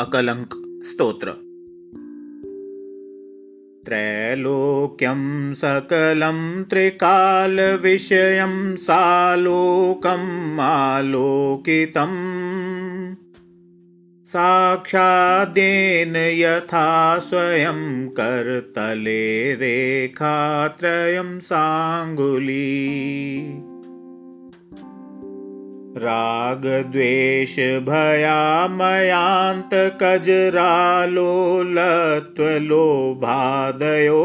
अकलङ्क स्तोत्र। त्रैलोक्यं सकलं त्रिकालविषयं सालोकम् आलोकितम् साक्षादेन यथा स्वयं करतले रेखात्रयं साङ्गुली रागद्वेषभयामयान्तकजरालोलत्वलोभादयो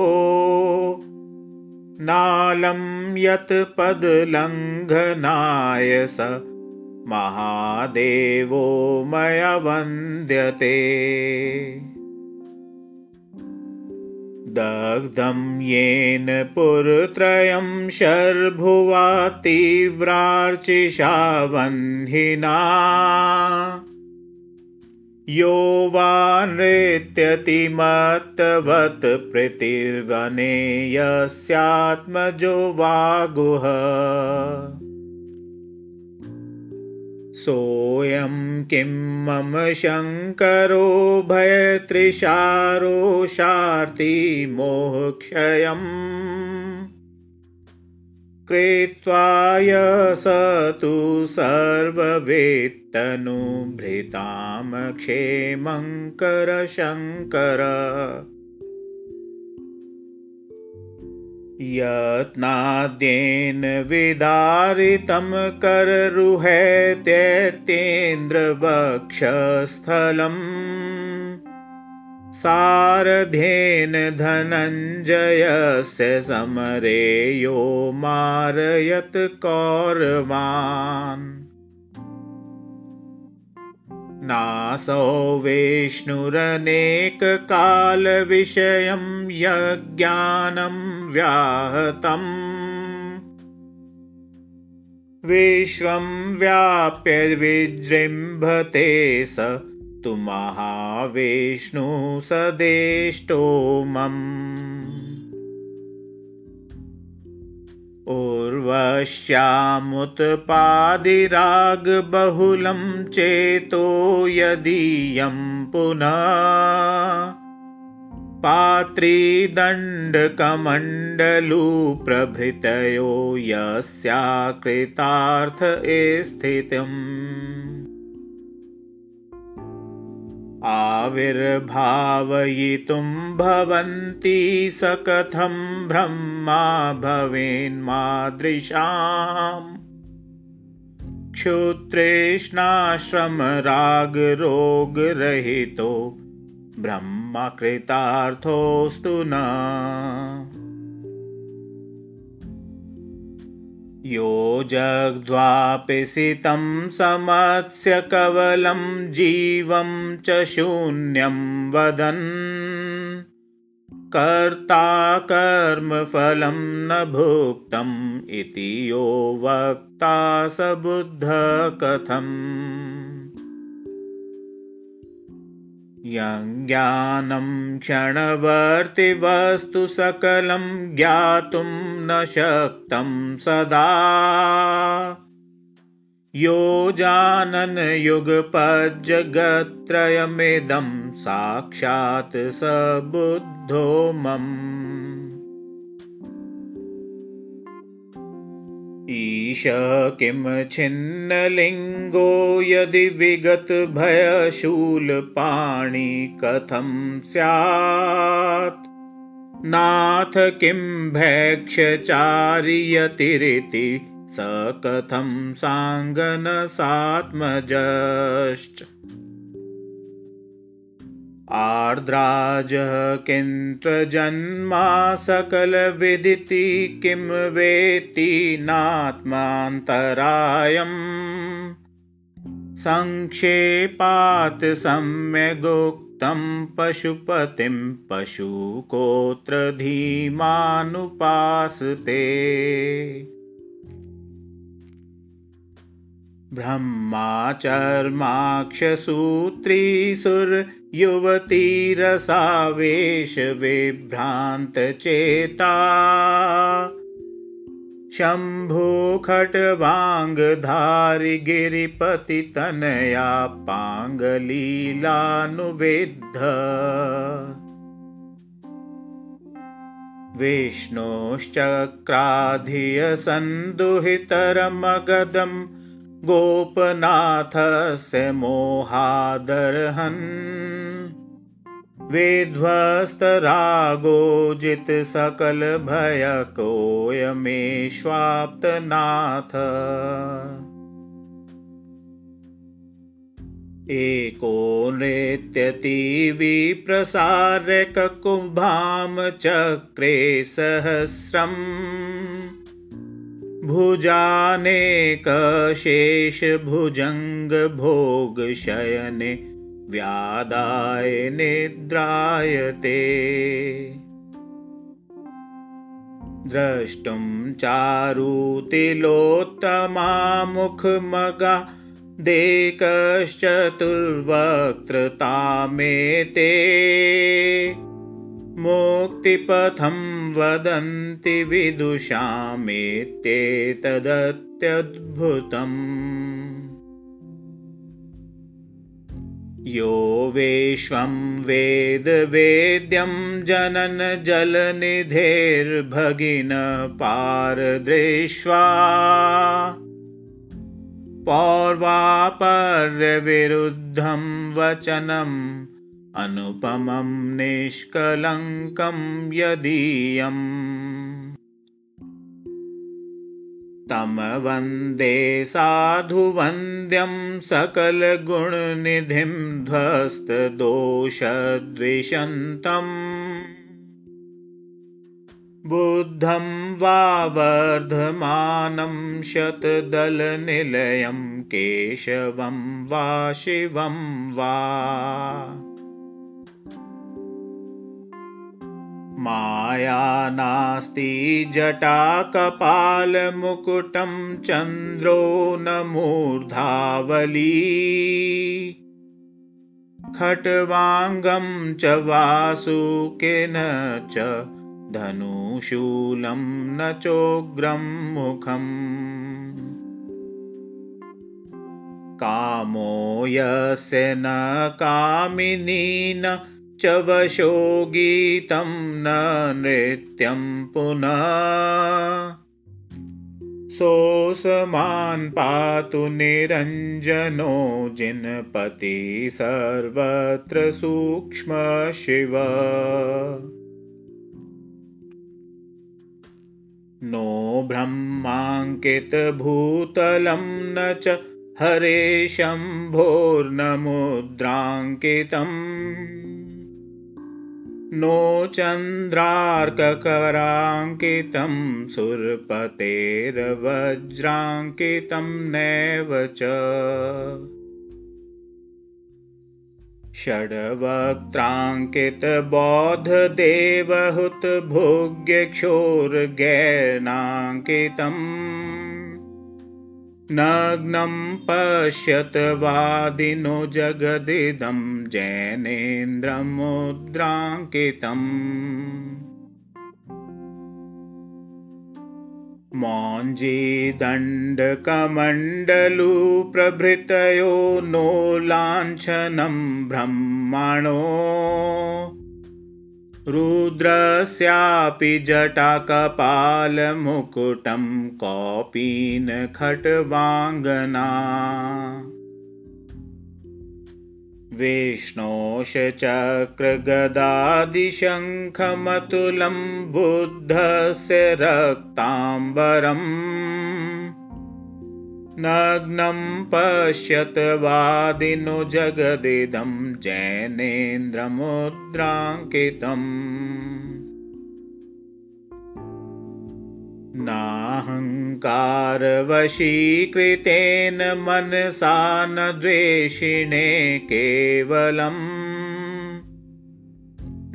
नालं यत्पदलङ्घनाय स महादेवो मयवन्द्यते दग्धं येन पुरत्रयं शर्भुवा तीव्रार्चिषा वह्निना। यो वा नृत्यतिमत्तवत् प्रीतिर्वने यस्यात्मजो वा गुह सोऽयं किं मम शङ्करो भयतृषारोषार्तिमोक्षयम् कृत्वा य स तु सर्ववेत्तनुभृतां क्षेमङ्करशङ्कर यत्नाद्येन विदारितं कररुहैत्येतेन्द्रवक्षस्थलम् सारथेन धनञ्जयस्य समरे यो मारयत् कौरवान् नासौ विष्णुरनेककालविषयं यज्ञानं व्याहतम्। विश्वं व्याप्य विजृम्भते स तु महाविष्णुसदेष्टोमम् उर्वश्यामुत्पादिरागबहुलं चेतो यदीयं पुनः पात्रीदण्डकमण्डलुप्रभृतयो यस्याकृतार्थ स्थितम् आविर्भावयितुं भवन्ति स कथं ब्रह्मा भवेन्मादृशाम्। क्षुत्रेष्णाश्रमरागरोगरहितो ब्रह्मकृतार्थोऽस्तु न यो जग्ध्वापिसितं समत्स्य कवलं जीवं च शून्यं वदन्। कर्ता कर्मफलं न भुक्तम् इति यो वक्ता स बुद्धकथम् यज्ञानं क्षणवर्तिवस्तु सकलं ज्ञातुं न शक्तं सदा। यो जानन् युगपज्जगत्त्रयमिदं साक्षात् स बुद्धो मम् ईश किं छिन्नलिङ्गो यदि विगतभयशूलपाणि कथं स्यात्? नाथ किं भैक्षचार्यतिरिति स कथं साङ्गनसात्मजश्च आर्द्राजः किन्त्रजन्मा सकलविदिति किं वेत्ति नात्मान्तरायम्? सङ्क्षेपात् सम्यगुक्तं पशुपतिं पशुकोत्र धीमानुपासते ब्रह्माचर्माक्षसूत्रीसुर्युवतीरसावेशविभ्रान्तचेता शम्भुखट्वाङ्गधारिगिरिपतितनया पाङ्गलीलानुविद्ध विष्णोश्चक्राधियसन्दुहितरमगदं गोपनाथस्य मोहादर्हन् विध्वस्तरागोजितसकलभयकोऽयमेष्वाप्तनाथ एको नृत्यतिविप्रसारककुम्भां चक्रे सहस्रम्। भुजानेकशेषभुजङ्गभोगशयने व्यादाय निद्रायते द्रष्टुं चारुतिलोत्तमामुखमगा देकश्चतुर्वक्त्रतामेते। मुक्तिपथं वदन्ति विदुषामेत्येतदत्यद्भुतम् यो वेश्वं वेदवेद्यं जननजलनिधेर्भगिनपारदृश्वा पौर्वापर्यविरुद्धं वचनम् अनुपमं निष्कलङ्कं यदीयम् तं वन्दे साधुवन्द्यं सकलगुणनिधिं ध्वस्तदोषद्विषन्तम्। बुद्धं वा वर्धमानं शतदलनिलयं केशवं वा शिवं वा माया नास्ति जटाकपालमुकुटं चन्द्रो न मूर्धावली। खट्वाङ्गं च वासुकेन च धनुशूलं न चोग्रं मुखम्। कामो यस्य न कामिनी न वशो गीतं न नृत्यं पुनः। सोऽसमान् पातु निरञ्जनो जिनपति सर्वत्र सूक्ष्म शिव। नो ब्रह्माङ्कितभूतलं न च हरे शम्भोर्नमुद्राङ्कितम् नो चन्द्रार्ककराङ्कितं सुरपतेर्वज्राङ्कितं नैव च। षड्वक्त्राङ्कितबौद्धदेवहुतभोग्यक्षोर्गैर्नाङ्कितम् नग्नं पश्यत वादिनो जगदिदं जैनेन्द्रमुद्राङ्कितम् मौञ्जीदण्डकमण्डलुप्रभृतयो नो लाञ्छनं ब्रह्मणो रुद्रस्यापि जटाकपालमुकुटं कौपीनखट्वाङ्गना विष्णोश्चक्रगदादिशङ्खमतुलं बुद्धस्य रक्ताम्बरम् नग्नं पश्यत वादिनो जगदिदं जैनेन्द्रमुद्राङ्कितम् नाहङ्कारवशीकृतेन मनसा न द्वेषिणे केवलम्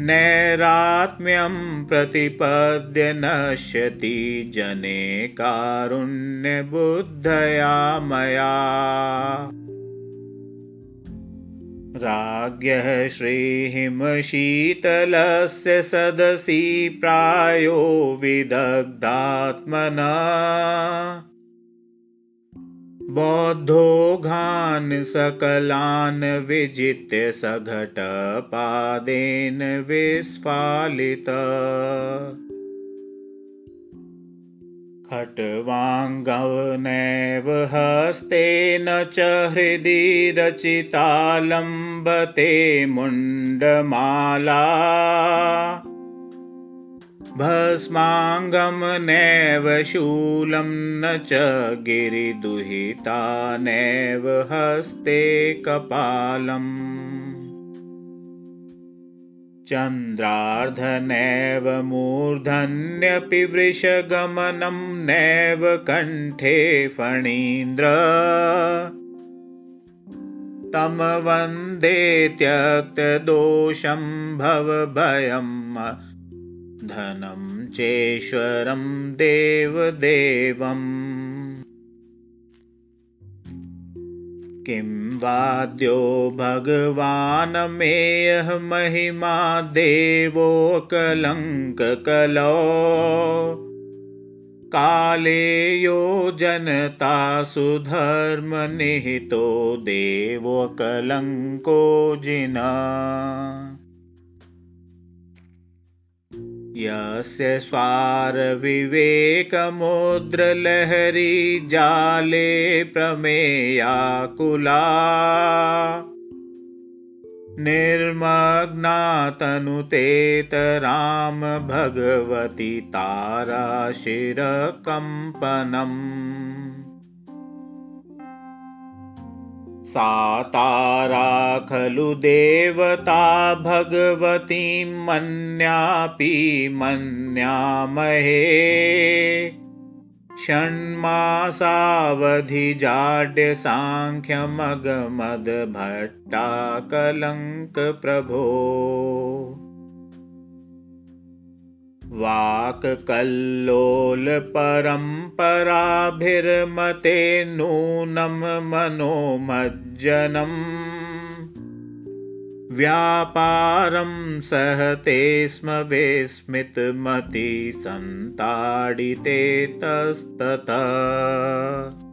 नैरात्म्यं प्रतिपद्य नश्यति जने कारुण्यबुद्धया मया। राज्ञः श्रीहिमशीतलस्य सदसि प्रायो विदग्धात्मना बौद्धोघान् सकलान् विजित्य सघटपादेन विस्फालित। खट्वाङ्गवनैव हस्तेन च हृदि रचिता लम्बते मुण्डमाला भस्माङ्गं नैव शूलं न च गिरिदुहिता नैव हस्ते कपालम्। चन्द्रार्धनैव मूर्धन्यपि वृषगमनं नैव कण्ठे फणीन्द्र। तं वन्दे त्यक्तदोषं भवभयं धनं चेश्वरं देवदेवम्। किं वाद्यो भगवान् मेयः महिमा देवोऽकलङ्ककलो काले यो जनतासुधर्मनिहितो देवोऽकलङ्को जिना यस्य स्वारविवेकमुद्रलहरी जाले प्रमेयाकुला निर्मग्नातनुतेतराम भगवति ताराशिरकम्पनम् सा तारा खलु देवता भगवतीं मन्यापि मन्यामहे। षण्मासावधिजाड्यसाङ्ख्यमगमदभट्टाकलङ्कप्रभो वाक्कल्लोलपरम्पराभिर्मते नूनं मनोमज्जनम्। व्यापारं सहते स्म विस्मितमति सन्ताडिते तस्ततः